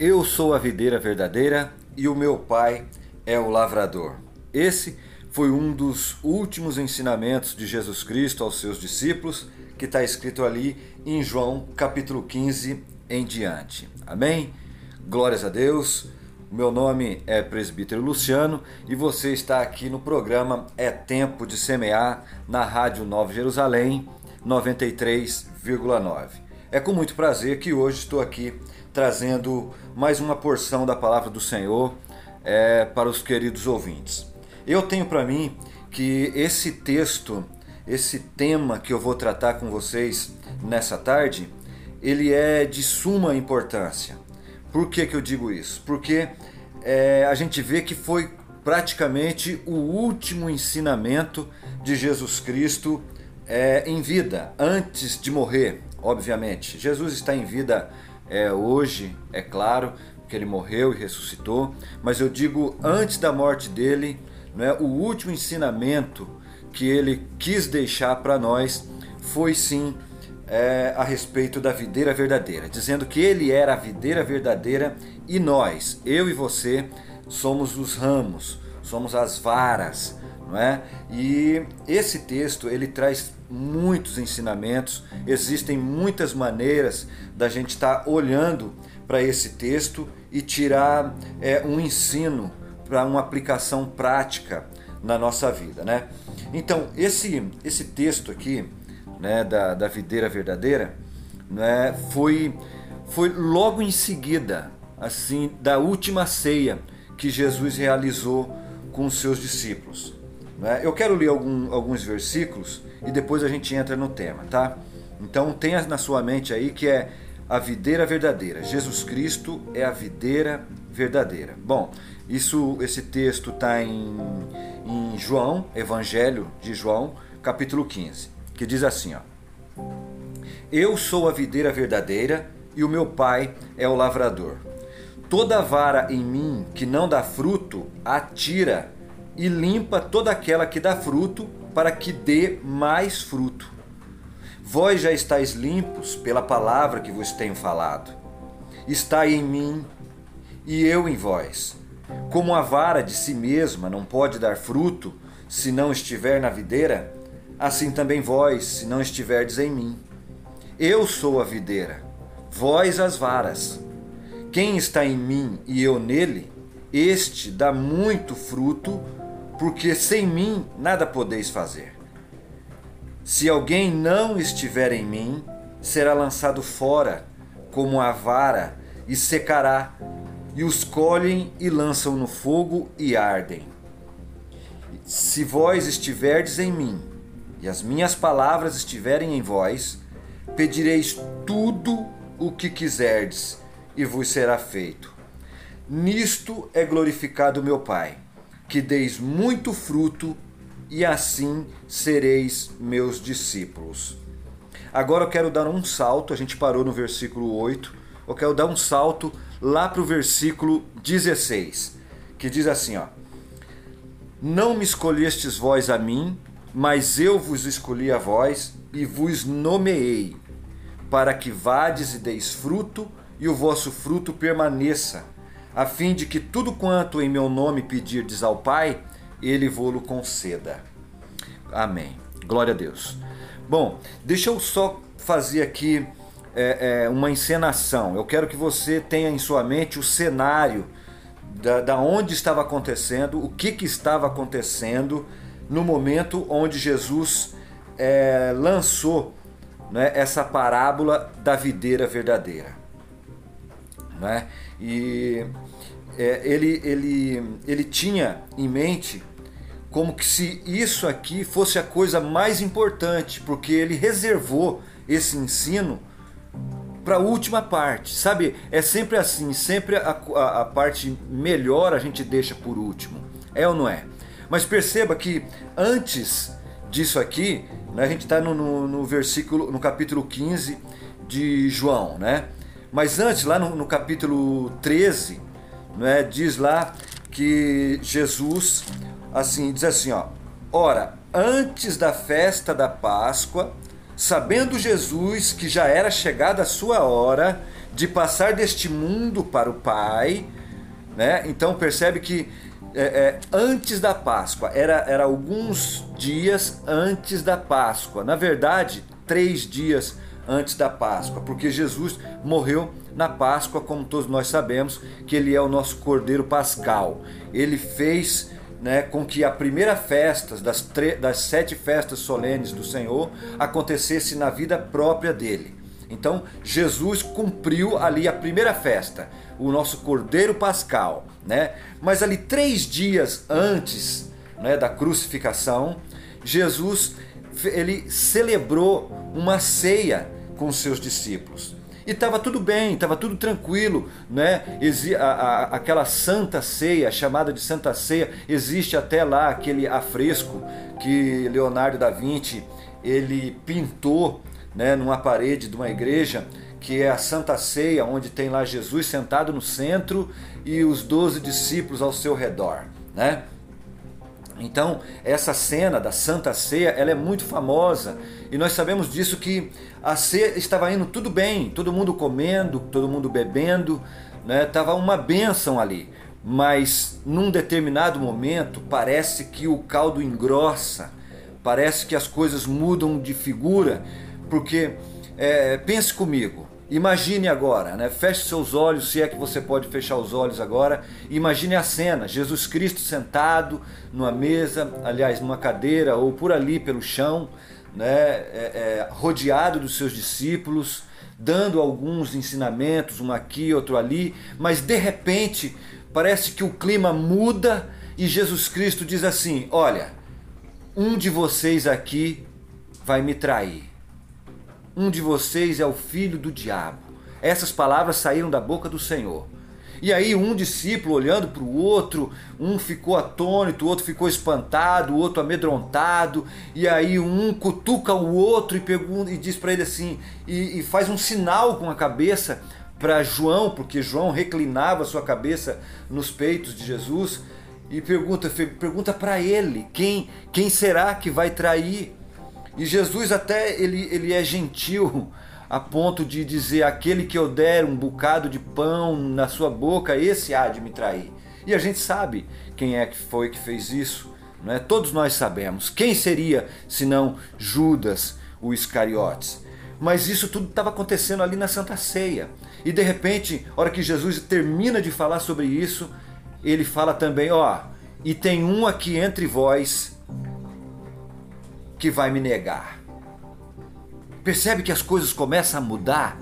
Eu sou a videira verdadeira e o meu pai é o lavrador. Esse foi um dos últimos ensinamentos de Jesus Cristo aos seus discípulos, que está escrito ali em João capítulo 15 em diante. Amém? Glórias a Deus. Meu nome é Presbítero Luciano e você está aqui no programa É Tempo de Semear na Rádio Nova Jerusalém 93,9. É com muito prazer que hoje estou aqui trazendo mais uma porção da palavra do Senhor é, para os queridos ouvintes. Eu tenho para mim que esse texto, esse tema que eu vou tratar com vocês nessa tarde, ele é de suma importância. Por que, que eu digo isso? Porque é, a gente vê que foi praticamente o último ensinamento de Jesus Cristo é, em vida, antes de morrer, obviamente. Jesus está em vida é, hoje, é claro, que ele morreu e ressuscitou, mas eu digo antes da morte dele, não é, o último ensinamento que ele quis deixar para nós foi sim é, a respeito da videira verdadeira, dizendo que ele era a videira verdadeira e nós, eu e você, somos os ramos, somos as varas, não é? E esse texto ele traz muitos ensinamentos, existem muitas maneiras da gente estar tá olhando para esse texto e tirar é, um ensino para uma aplicação prática na nossa vida, né? Então esse esse texto aqui né, da, da videira verdadeira, né, foi, foi logo em seguida, assim, da última ceia que Jesus realizou com os seus discípulos. Né? Eu quero ler algum, alguns versículos e depois a gente entra no tema, tá? Então tenha na sua mente aí que é a videira verdadeira. Jesus Cristo é a videira verdadeira. Bom, isso, esse texto está em, em João, Evangelho de João, capítulo 15 que diz assim: ó, Eu sou a videira verdadeira e o meu pai é o lavrador. Toda vara em mim que não dá fruto, atira e limpa toda aquela que dá fruto, para que dê mais fruto. Vós já estáis limpos pela palavra que vos tenho falado. Está em mim e eu em vós. Como a vara de si mesma não pode dar fruto se não estiver na videira, assim também vós, se não estiverdes em mim. Eu sou a videira, vós as varas. Quem está em mim e eu nele, este dá muito fruto, porque sem mim nada podeis fazer. Se alguém não estiver em mim, será lançado fora como a vara e secará, e os colhem e lançam no fogo e ardem. Se vós estiverdes em mim e as minhas palavras estiverem em vós, pedireis tudo o que quiserdes e vos será feito. Nisto é glorificado meu Pai, que deis muito fruto e assim sereis meus discípulos. Agora eu quero dar um salto, a gente parou no versículo 8, eu quero dar um salto lá para o versículo 16, que diz assim: ó, Não me escolhestes vós a mim, mas eu vos escolhi a vós e vos nomeei, para que vades e deis fruto, e o vosso fruto permaneça, a fim de que tudo quanto em meu nome pedirdes ao Pai, ele vô-lo conceda. Amém. Glória a Deus. Bom, deixa eu só fazer aqui é, é, uma encenação. Eu quero que você tenha em sua mente o cenário da, da onde estava acontecendo, o que, que estava acontecendo no momento onde Jesus é, lançou né, essa parábola da videira verdadeira. Né? E é, ele, ele, ele tinha em mente como que se isso aqui fosse a coisa mais importante, porque ele reservou esse ensino para a última parte, sabe? É sempre assim, sempre a, a, a parte melhor a gente deixa por último, é ou não é? Mas perceba que antes disso aqui, né, a gente está no, no, no, versículo, no capítulo 15 de João, né? Mas antes, lá no, no capítulo 13, né, diz lá que Jesus, assim, diz assim, ó, ora, antes da festa da Páscoa, sabendo Jesus que já era chegada a sua hora, de passar deste mundo para o Pai, né? Então percebe que é, é, antes da Páscoa, era, era alguns dias antes da Páscoa. Na verdade, três dias antes da Páscoa, porque Jesus morreu na Páscoa, como todos nós sabemos, que ele é o nosso Cordeiro Pascal. Ele fez né, com que a primeira festa das, das sete festas solenes do Senhor acontecesse na vida própria dele. Então Jesus cumpriu ali a primeira festa, o nosso Cordeiro Pascal, né? Mas ali três dias antes né, da crucificação, Jesus ele celebrou uma ceia com seus discípulos. E estava tudo bem, estava tudo tranquilo, né? A, a, aquela santa ceia, chamada de santa ceia, existe até lá aquele afresco que Leonardo da Vinci ele pintou né, numa parede de uma igreja, que é a Santa Ceia, onde tem lá Jesus sentado no centro e os doze discípulos ao seu redor. Né? Então, essa cena da Santa Ceia, ela é muito famosa e nós sabemos disso que a ceia estava indo tudo bem, todo mundo comendo, todo mundo bebendo, né? Tava uma bênção ali. Mas num determinado momento parece que o caldo engrossa, parece que as coisas mudam de figura porque é, pense comigo, imagine agora, né? feche seus olhos, se é que você pode fechar os olhos agora. Imagine a cena: Jesus Cristo sentado numa mesa, aliás, numa cadeira ou por ali pelo chão, né? É, é, rodeado dos seus discípulos, dando alguns ensinamentos, um aqui, outro ali, mas de repente parece que o clima muda e Jesus Cristo diz assim: Olha, um de vocês aqui vai me trair um de vocês é o filho do diabo. Essas palavras saíram da boca do Senhor. E aí um discípulo olhando para o outro, um ficou atônito, o outro ficou espantado, o outro amedrontado, e aí um cutuca o outro e, pergunta, e diz para ele assim, e, e faz um sinal com a cabeça para João, porque João reclinava sua cabeça nos peitos de Jesus, e pergunta, pergunta para ele, quem, quem será que vai trair? E Jesus até ele, ele é gentil a ponto de dizer: aquele que eu der um bocado de pão na sua boca, esse há de me trair. E a gente sabe quem é que foi que fez isso, não é? Todos nós sabemos. Quem seria senão Judas, o Iscariotes? Mas isso tudo estava acontecendo ali na Santa Ceia. E de repente, a hora que Jesus termina de falar sobre isso, ele fala também: ó, e tem um aqui entre vós que vai me negar. Percebe que as coisas começam a mudar?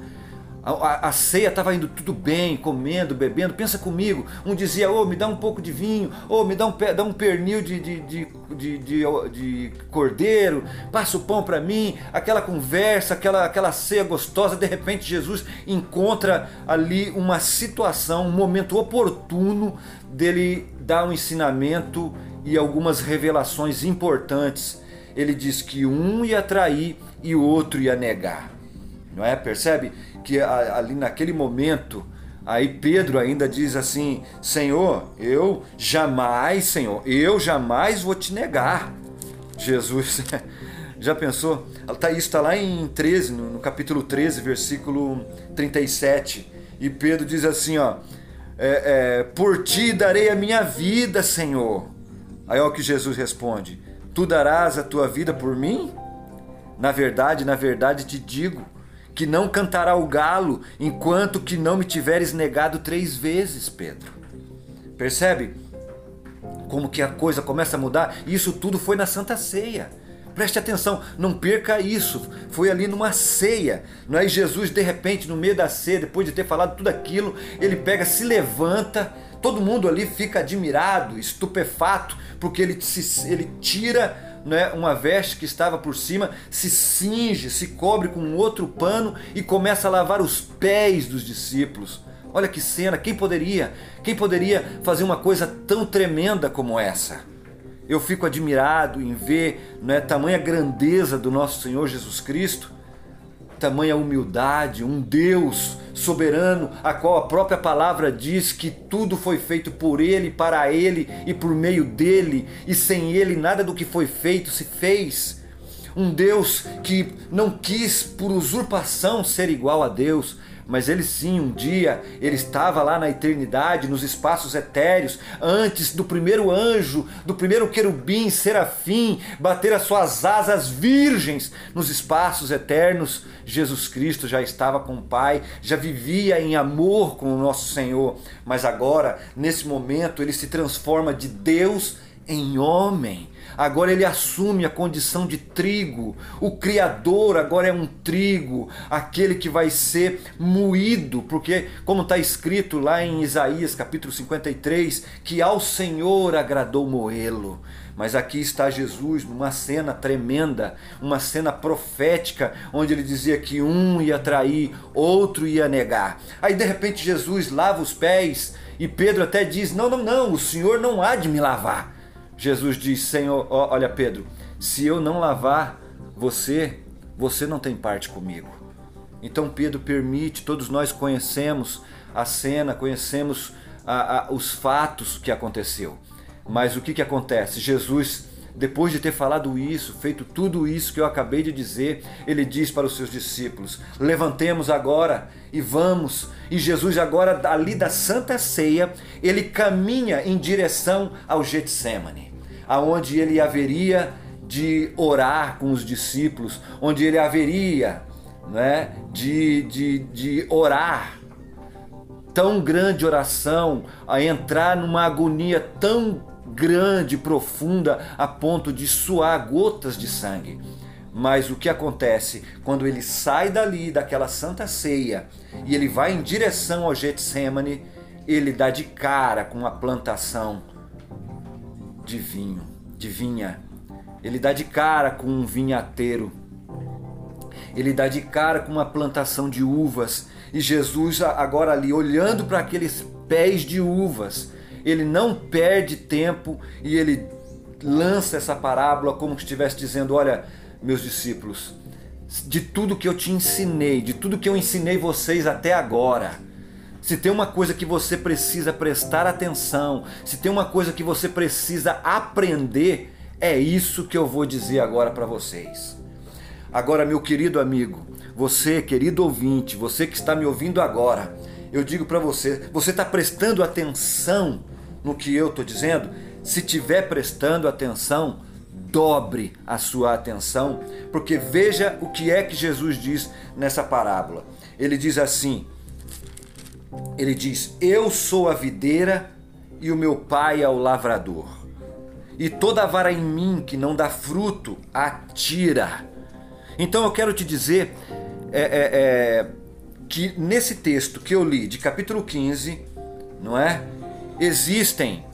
A, a, a ceia estava indo tudo bem, comendo, bebendo. Pensa comigo. Um dizia, ô, oh, me dá um pouco de vinho, oh, me dá um, dá um pernil de, de, de, de, de, de cordeiro, passa o pão para mim. Aquela conversa, aquela, aquela ceia gostosa. De repente, Jesus encontra ali uma situação, um momento oportuno dele dar um ensinamento e algumas revelações importantes ele diz que um ia trair e o outro ia negar. Não é? Percebe que ali naquele momento, aí Pedro ainda diz assim: Senhor, eu jamais, Senhor, eu jamais vou te negar. Jesus, já pensou? Tá, isso está lá em 13, no capítulo 13, versículo 37. E Pedro diz assim: ó, é, é, por ti darei a minha vida, Senhor. Aí olha o que Jesus responde: Tu darás a tua vida por mim? Na verdade, na verdade te digo que não cantará o galo enquanto que não me tiveres negado três vezes, Pedro. Percebe como que a coisa começa a mudar? Isso tudo foi na Santa Ceia. Preste atenção, não perca isso. Foi ali numa ceia. Não é? E Jesus, de repente, no meio da ceia, depois de ter falado tudo aquilo, ele pega, se levanta Todo mundo ali fica admirado, estupefato, porque ele, se, ele tira né, uma veste que estava por cima, se cinge, se cobre com outro pano e começa a lavar os pés dos discípulos. Olha que cena, quem poderia? Quem poderia fazer uma coisa tão tremenda como essa? Eu fico admirado em ver né, tamanha grandeza do nosso Senhor Jesus Cristo tamanha humildade, um Deus soberano, a qual a própria palavra diz que tudo foi feito por Ele, para Ele e por meio dele, e sem Ele nada do que foi feito se fez. Um Deus que não quis por usurpação ser igual a Deus, mas ele sim, um dia, ele estava lá na eternidade, nos espaços etéreos, antes do primeiro anjo, do primeiro querubim, serafim, bater as suas asas virgens nos espaços eternos. Jesus Cristo já estava com o Pai, já vivia em amor com o nosso Senhor, mas agora, nesse momento, ele se transforma de Deus em homem agora ele assume a condição de trigo. O Criador agora é um trigo, aquele que vai ser moído, porque, como está escrito lá em Isaías capítulo 53, que ao Senhor agradou moê-lo. Mas aqui está Jesus numa cena tremenda, uma cena profética, onde ele dizia que um ia trair, outro ia negar. Aí de repente Jesus lava os pés e Pedro até diz: Não, não, não, o Senhor não há de me lavar. Jesus diz: Senhor, olha Pedro, se eu não lavar você, você não tem parte comigo. Então Pedro permite, todos nós conhecemos a cena, conhecemos a, a, os fatos que aconteceu. Mas o que, que acontece? Jesus, depois de ter falado isso, feito tudo isso que eu acabei de dizer, ele diz para os seus discípulos: levantemos agora e vamos. E Jesus, agora, ali da Santa Ceia, ele caminha em direção ao Getsemane aonde ele haveria de orar com os discípulos, onde ele haveria né, de, de, de orar tão grande oração, a entrar numa agonia tão grande, profunda, a ponto de suar gotas de sangue. Mas o que acontece quando ele sai dali, daquela santa ceia, e ele vai em direção ao Getsemane, ele dá de cara com a plantação de vinho, de vinha. Ele dá de cara com um vinhateiro. Ele dá de cara com uma plantação de uvas. E Jesus, agora ali, olhando para aqueles pés de uvas, ele não perde tempo e ele lança essa parábola como se estivesse dizendo: Olha, meus discípulos, de tudo que eu te ensinei, de tudo que eu ensinei vocês até agora, se tem uma coisa que você precisa prestar atenção, se tem uma coisa que você precisa aprender, é isso que eu vou dizer agora para vocês. Agora, meu querido amigo, você, querido ouvinte, você que está me ouvindo agora, eu digo para você, você está prestando atenção no que eu estou dizendo? Se tiver prestando atenção, dobre a sua atenção, porque veja o que é que Jesus diz nessa parábola. Ele diz assim: ele diz: Eu sou a videira e o meu pai é o lavrador. E toda vara em mim que não dá fruto, atira. Então eu quero te dizer é, é, é, que nesse texto que eu li, de capítulo 15, não é? Existem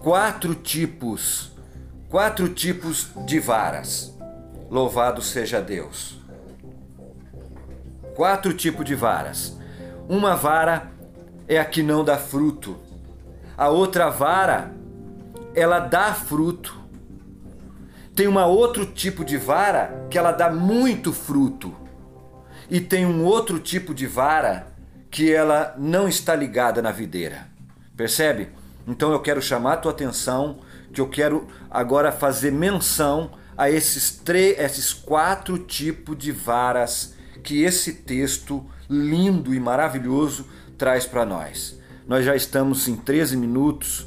quatro tipos, quatro tipos de varas. Louvado seja Deus. Quatro tipos de varas. Uma vara é a que não dá fruto. A outra vara, ela dá fruto. Tem uma outro tipo de vara que ela dá muito fruto. E tem um outro tipo de vara que ela não está ligada na videira. Percebe? Então eu quero chamar a tua atenção, que eu quero agora fazer menção a esses três, esses quatro tipos de varas que esse texto lindo e maravilhoso traz para nós. Nós já estamos em 13 minutos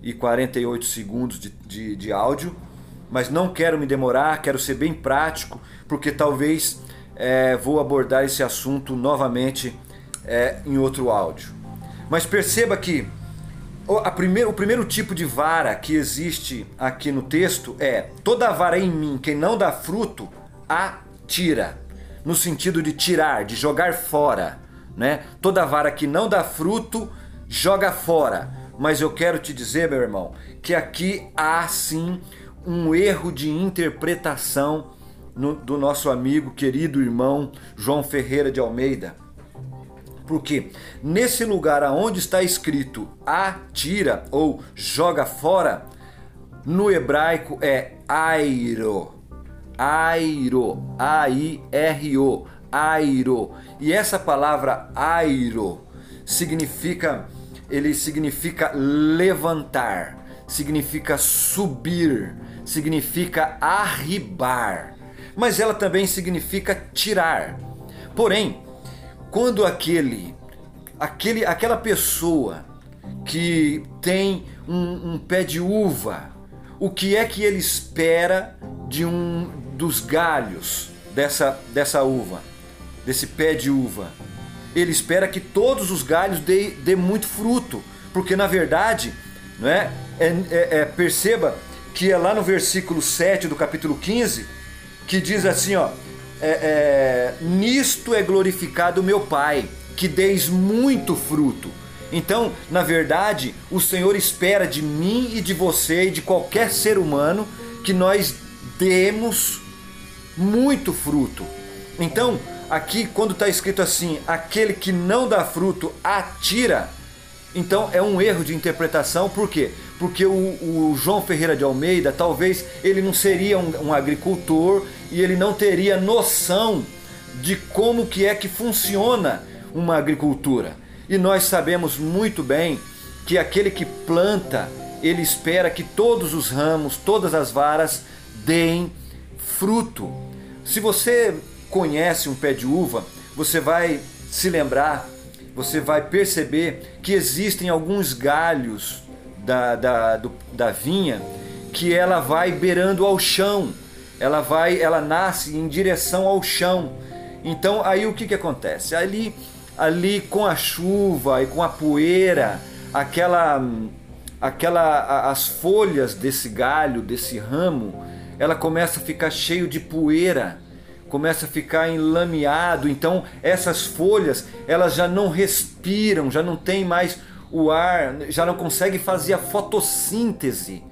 e 48 segundos de, de, de, áudio, mas não quero me demorar, quero ser bem prático, porque talvez é, vou abordar esse assunto novamente é, em outro áudio. Mas perceba que a o primeiro tipo de vara que existe aqui no texto é: toda vara em mim, quem não dá fruto, atira no sentido de tirar, de jogar fora, né? Toda vara que não dá fruto, joga fora. Mas eu quero te dizer, meu irmão, que aqui há sim um erro de interpretação no, do nosso amigo, querido irmão João Ferreira de Almeida. Porque nesse lugar aonde está escrito atira ou joga fora, no hebraico é airo airo, A-I-R-O, airo. E essa palavra airo significa, ele significa levantar, significa subir, significa arribar, mas ela também significa tirar. Porém, quando aquele, aquele aquela pessoa que tem um, um pé de uva, o que é que ele espera de um dos galhos dessa, dessa uva, desse pé de uva? Ele espera que todos os galhos dê, dê muito fruto, porque na verdade, não é? É, é, é, perceba que é lá no versículo 7 do capítulo 15 que diz assim: ó, é, é, Nisto é glorificado meu Pai, que deis muito fruto. Então, na verdade, o Senhor espera de mim e de você e de qualquer ser humano que nós demos muito fruto. Então, aqui quando está escrito assim, aquele que não dá fruto atira, então é um erro de interpretação, por quê? Porque o, o João Ferreira de Almeida, talvez ele não seria um, um agricultor e ele não teria noção de como que é que funciona uma agricultura. E nós sabemos muito bem que aquele que planta, ele espera que todos os ramos, todas as varas deem fruto. Se você conhece um pé de uva, você vai se lembrar, você vai perceber que existem alguns galhos da, da, do, da vinha que ela vai beirando ao chão, ela vai, ela nasce em direção ao chão. Então aí o que, que acontece? Ali ali com a chuva e com a poeira, aquela aquela as folhas desse galho, desse ramo, ela começa a ficar cheio de poeira, começa a ficar enlameado. Então essas folhas, elas já não respiram, já não tem mais o ar, já não consegue fazer a fotossíntese,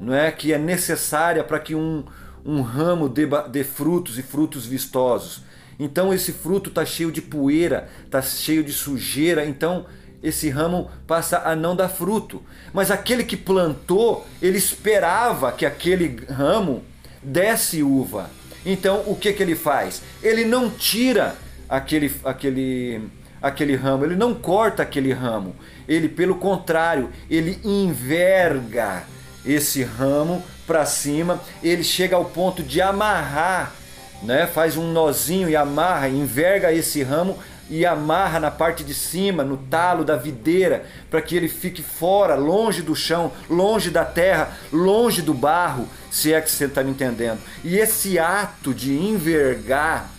não é que é necessária para que um, um ramo dê, dê frutos e frutos vistosos. Então esse fruto está cheio de poeira, está cheio de sujeira, então esse ramo passa a não dar fruto. Mas aquele que plantou, ele esperava que aquele ramo desse uva. Então o que, que ele faz? Ele não tira aquele, aquele, aquele ramo, ele não corta aquele ramo. Ele, pelo contrário, ele enverga esse ramo para cima, ele chega ao ponto de amarrar né? Faz um nozinho e amarra, enverga esse ramo e amarra na parte de cima, no talo da videira, para que ele fique fora, longe do chão, longe da terra, longe do barro, se é que você está me entendendo. E esse ato de envergar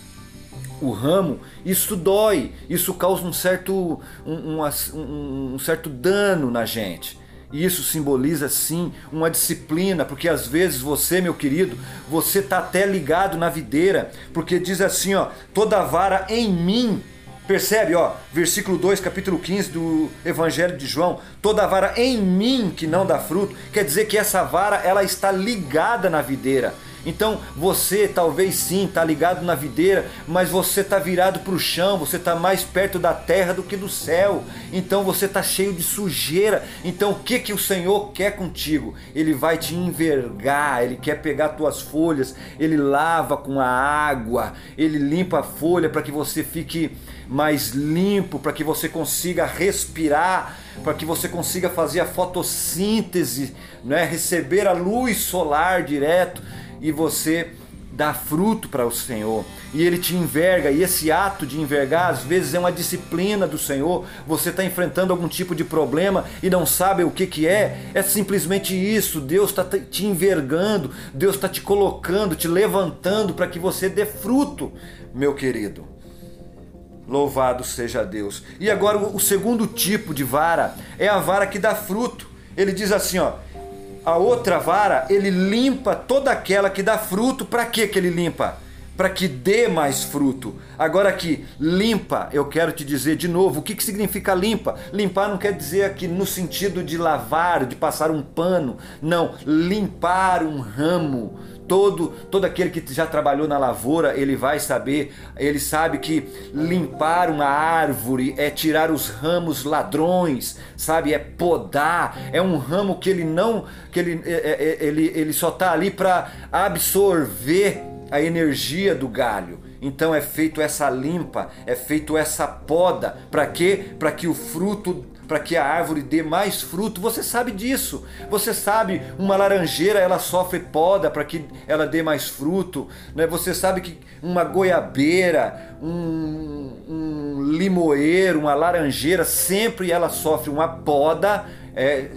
o ramo, isso dói, isso causa um certo, um, um, um certo dano na gente. E isso simboliza sim uma disciplina, porque às vezes você, meu querido, você está até ligado na videira, porque diz assim, ó, toda vara em mim Percebe, ó, versículo 2, capítulo 15 do Evangelho de João, toda vara em mim que não dá fruto, quer dizer que essa vara ela está ligada na videira. Então você talvez sim está ligado na videira, mas você está virado para o chão, você está mais perto da terra do que do céu. Então você está cheio de sujeira. Então o que que o Senhor quer contigo? Ele vai te envergar, ele quer pegar tuas folhas, ele lava com a água, ele limpa a folha para que você fique mais limpo, para que você consiga respirar, para que você consiga fazer a fotossíntese, né? receber a luz solar direto e você dá fruto para o Senhor e Ele te enverga. E esse ato de envergar, às vezes, é uma disciplina do Senhor. Você está enfrentando algum tipo de problema e não sabe o que, que é. É simplesmente isso. Deus está te envergando, Deus está te colocando, te levantando para que você dê fruto, meu querido. Louvado seja Deus. E agora o segundo tipo de vara é a vara que dá fruto. Ele diz assim, ó: a outra vara, ele limpa toda aquela que dá fruto. Para que que ele limpa? Para que dê mais fruto. Agora aqui, limpa, eu quero te dizer de novo, o que, que significa limpa? Limpar não quer dizer aqui no sentido de lavar, de passar um pano. Não, limpar um ramo todo todo aquele que já trabalhou na lavoura, ele vai saber, ele sabe que limpar uma árvore é tirar os ramos ladrões, sabe? É podar, é um ramo que ele não que ele é, é, é, ele, ele só está ali para absorver a energia do galho. Então é feito essa limpa, é feito essa poda, para quê? Para que o fruto para que a árvore dê mais fruto. Você sabe disso. Você sabe, uma laranjeira ela sofre poda para que ela dê mais fruto. Né? Você sabe que uma goiabeira, um, um limoeiro, uma laranjeira, sempre ela sofre uma poda. É,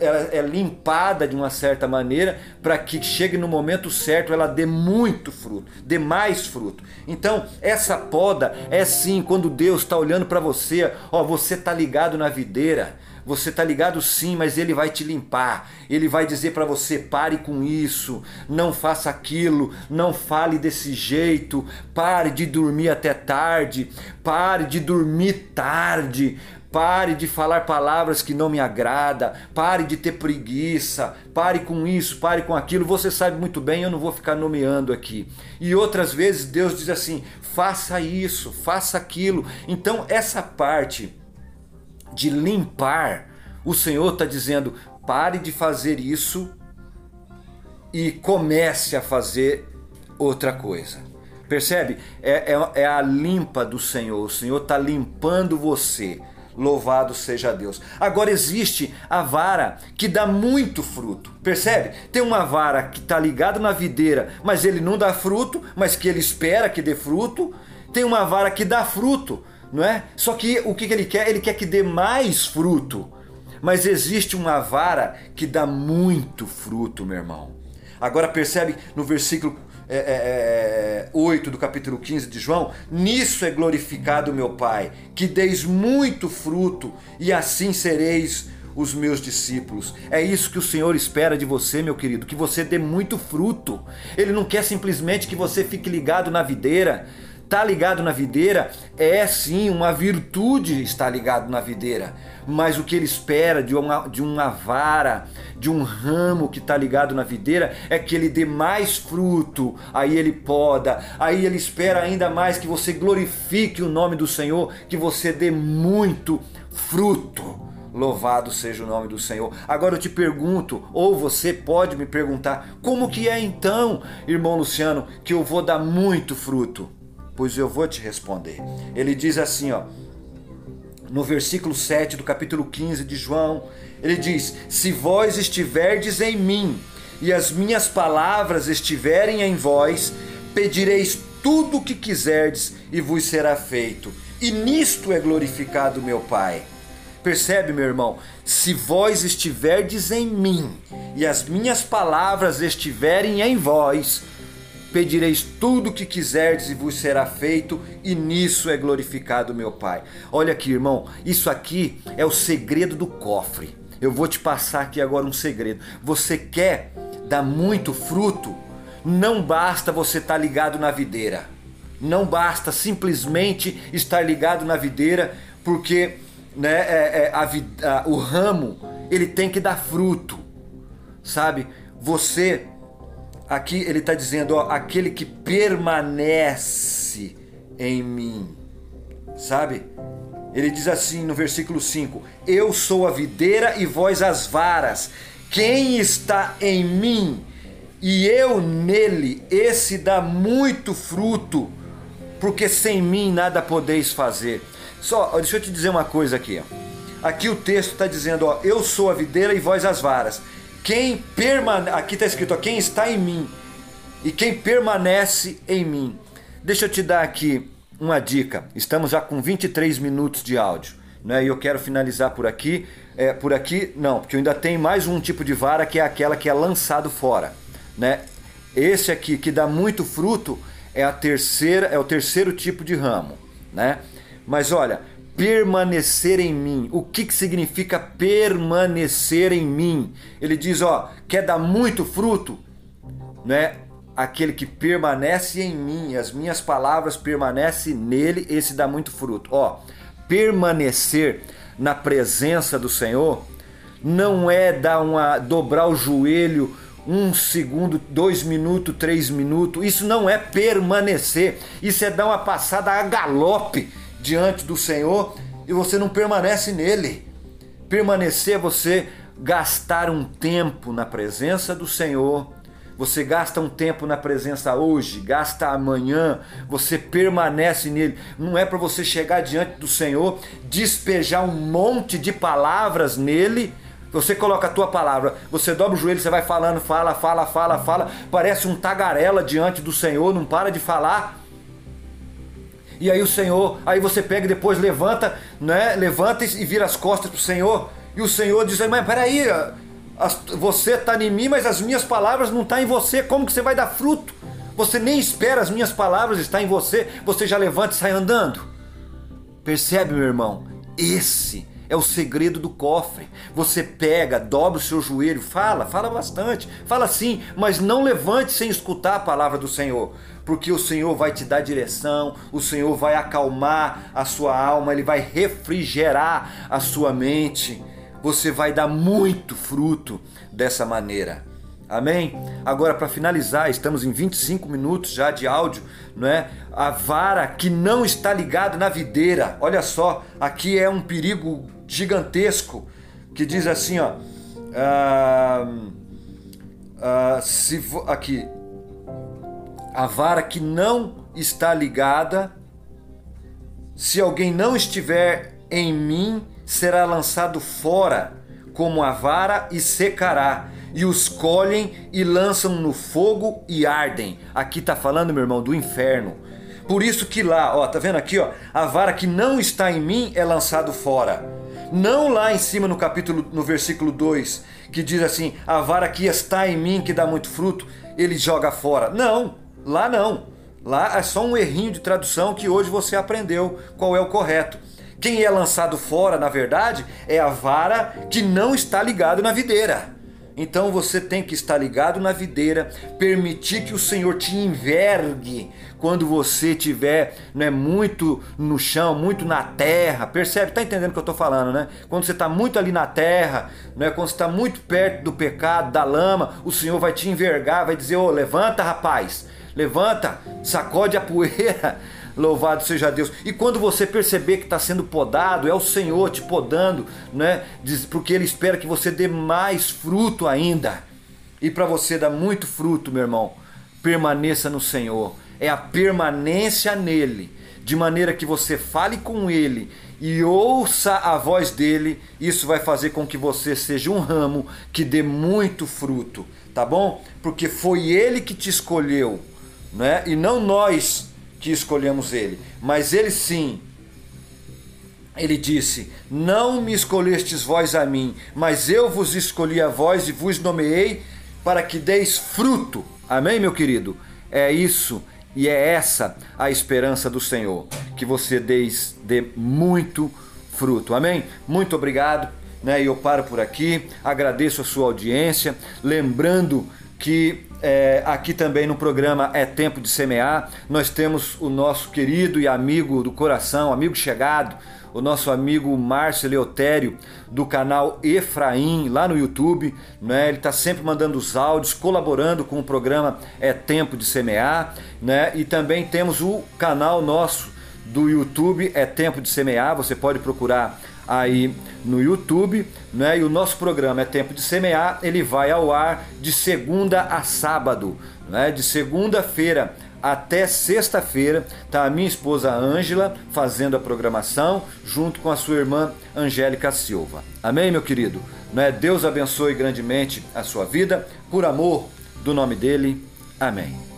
ela é limpada de uma certa maneira para que chegue no momento certo ela dê muito fruto, dê mais fruto. Então, essa poda é sim quando Deus está olhando para você, ó, você está ligado na videira. Você está ligado sim, mas ele vai te limpar. Ele vai dizer para você: pare com isso, não faça aquilo, não fale desse jeito, pare de dormir até tarde, pare de dormir tarde, Pare de falar palavras que não me agrada, pare de ter preguiça, pare com isso, pare com aquilo. Você sabe muito bem, eu não vou ficar nomeando aqui. E outras vezes Deus diz assim: faça isso, faça aquilo. Então, essa parte de limpar, o Senhor está dizendo: pare de fazer isso e comece a fazer outra coisa. Percebe? É, é, é a limpa do Senhor. O Senhor está limpando você. Louvado seja Deus. Agora existe a vara que dá muito fruto. Percebe? Tem uma vara que está ligada na videira, mas ele não dá fruto, mas que ele espera que dê fruto. Tem uma vara que dá fruto, não é? Só que o que ele quer? Ele quer que dê mais fruto. Mas existe uma vara que dá muito fruto, meu irmão. Agora percebe no versículo é, é, 8 é, do capítulo 15 de João, nisso é glorificado meu Pai, que deis muito fruto e assim sereis os meus discípulos. É isso que o Senhor espera de você, meu querido, que você dê muito fruto. Ele não quer simplesmente que você fique ligado na videira. Tá ligado na videira é sim uma virtude estar ligado na videira, mas o que ele espera de uma, de uma vara, de um ramo que está ligado na videira, é que ele dê mais fruto, aí ele poda, aí ele espera ainda mais que você glorifique o nome do Senhor, que você dê muito fruto. Louvado seja o nome do Senhor. Agora eu te pergunto, ou você pode me perguntar, como que é então, irmão Luciano, que eu vou dar muito fruto? Pois eu vou te responder. Ele diz assim, ó, no versículo 7 do capítulo 15 de João, ele diz: Se vós estiverdes em mim e as minhas palavras estiverem em vós, pedireis tudo o que quiserdes e vos será feito. E nisto é glorificado meu Pai. Percebe, meu irmão? Se vós estiverdes em mim e as minhas palavras estiverem em vós, pedireis tudo o que quiserdes e vos será feito, e nisso é glorificado meu Pai. Olha aqui, irmão, isso aqui é o segredo do cofre. Eu vou te passar aqui agora um segredo. Você quer dar muito fruto? Não basta você estar ligado na videira. Não basta simplesmente estar ligado na videira, porque né, é, é, a, a, o ramo ele tem que dar fruto, sabe? Você aqui ele está dizendo, ó, aquele que permanece em mim, sabe? Ele diz assim no versículo 5: Eu sou a videira e vós as varas. Quem está em mim e eu nele, esse dá muito fruto, porque sem mim nada podeis fazer. Só, deixa eu te dizer uma coisa aqui. Aqui o texto está dizendo: ó, Eu sou a videira e vós as varas. Quem permanece, aqui está escrito, ó, quem está em mim e quem permanece em mim. Deixa eu te dar aqui uma dica. Estamos já com 23 minutos de áudio, né? E eu quero finalizar por aqui. É, por aqui não, porque eu ainda tenho mais um tipo de vara que é aquela que é lançado fora, né? Esse aqui que dá muito fruto é a terceira, é o terceiro tipo de ramo, né? Mas olha, permanecer em mim. O que, que significa permanecer em mim? Ele diz, ó, quer dar muito fruto, né? Aquele que permanece em mim, as minhas palavras permanecem nele, esse dá muito fruto. Ó, permanecer na presença do Senhor não é dar uma dobrar o joelho um segundo, dois minutos, três minutos. Isso não é permanecer. Isso é dar uma passada a galope diante do Senhor e você não permanece nele. Permanecer você gastar um tempo na presença do Senhor, você gasta um tempo na presença hoje, gasta amanhã, você permanece nele. Não é para você chegar diante do Senhor, despejar um monte de palavras nele. Você coloca a tua palavra, você dobra o joelho, você vai falando, fala, fala, fala, fala, parece um tagarela diante do Senhor, não para de falar. E aí o Senhor, aí você pega e depois levanta, né? Levanta e vira as costas pro Senhor. E o Senhor diz: Mas peraí, você está em mim, mas as minhas palavras não tá em você. Como que você vai dar fruto? Você nem espera as minhas palavras estar em você, você já levanta e sai andando. Percebe, meu irmão? Esse é o segredo do cofre. Você pega, dobra o seu joelho, fala, fala bastante, fala sim, mas não levante sem escutar a palavra do Senhor, porque o Senhor vai te dar direção, o Senhor vai acalmar a sua alma, ele vai refrigerar a sua mente você vai dar muito fruto dessa maneira. Amém? Agora, para finalizar, estamos em 25 minutos já de áudio, não é? A vara que não está ligada na videira. Olha só, aqui é um perigo gigantesco que diz assim, ó. Ah, ah, se aqui a vara que não está ligada, se alguém não estiver em mim, será lançado fora como a vara e secará, e os colhem e lançam no fogo e ardem. Aqui está falando, meu irmão, do inferno. Por isso que lá, ó, tá vendo aqui, ó, a vara que não está em mim é lançado fora. Não lá em cima no capítulo, no versículo 2, que diz assim: a vara que está em mim, que dá muito fruto, ele joga fora. Não, lá não. Lá é só um errinho de tradução que hoje você aprendeu qual é o correto. Quem é lançado fora, na verdade, é a vara que não está ligado na videira. Então você tem que estar ligado na videira, permitir que o Senhor te envergue quando você estiver né, muito no chão, muito na terra. Percebe? Tá entendendo o que eu estou falando, né? Quando você está muito ali na terra, né, quando você está muito perto do pecado, da lama, o Senhor vai te envergar, vai dizer: Ô, oh, levanta, rapaz, levanta, sacode a poeira Louvado seja Deus. E quando você perceber que está sendo podado, é o Senhor te podando, né? Porque Ele espera que você dê mais fruto ainda. E para você dar muito fruto, meu irmão, permaneça no Senhor. É a permanência nele, de maneira que você fale com Ele e ouça a voz dele. Isso vai fazer com que você seja um ramo que dê muito fruto, tá bom? Porque foi Ele que te escolheu, né? E não nós que escolhemos ele, mas ele sim. Ele disse: Não me escolhestes vós a mim, mas eu vos escolhi a vós e vos nomeei para que deis fruto. Amém, meu querido? É isso e é essa a esperança do Senhor, que você deis dê muito fruto. Amém? Muito obrigado. Né? E eu paro por aqui. Agradeço a sua audiência, lembrando que é, aqui também no programa É Tempo de Semear, nós temos o nosso querido e amigo do coração, amigo chegado, o nosso amigo Márcio Leotério, do canal Efraim, lá no YouTube. Né? Ele está sempre mandando os áudios, colaborando com o programa É Tempo de Semear. Né? E também temos o canal nosso do YouTube É Tempo de Semear, você pode procurar aí no YouTube, né? E o nosso programa é Tempo de Semear, ele vai ao ar de segunda a sábado, né? De segunda-feira até sexta-feira, tá a minha esposa Ângela fazendo a programação junto com a sua irmã Angélica Silva. Amém, meu querido? Né? Deus abençoe grandemente a sua vida, por amor do nome dele. Amém.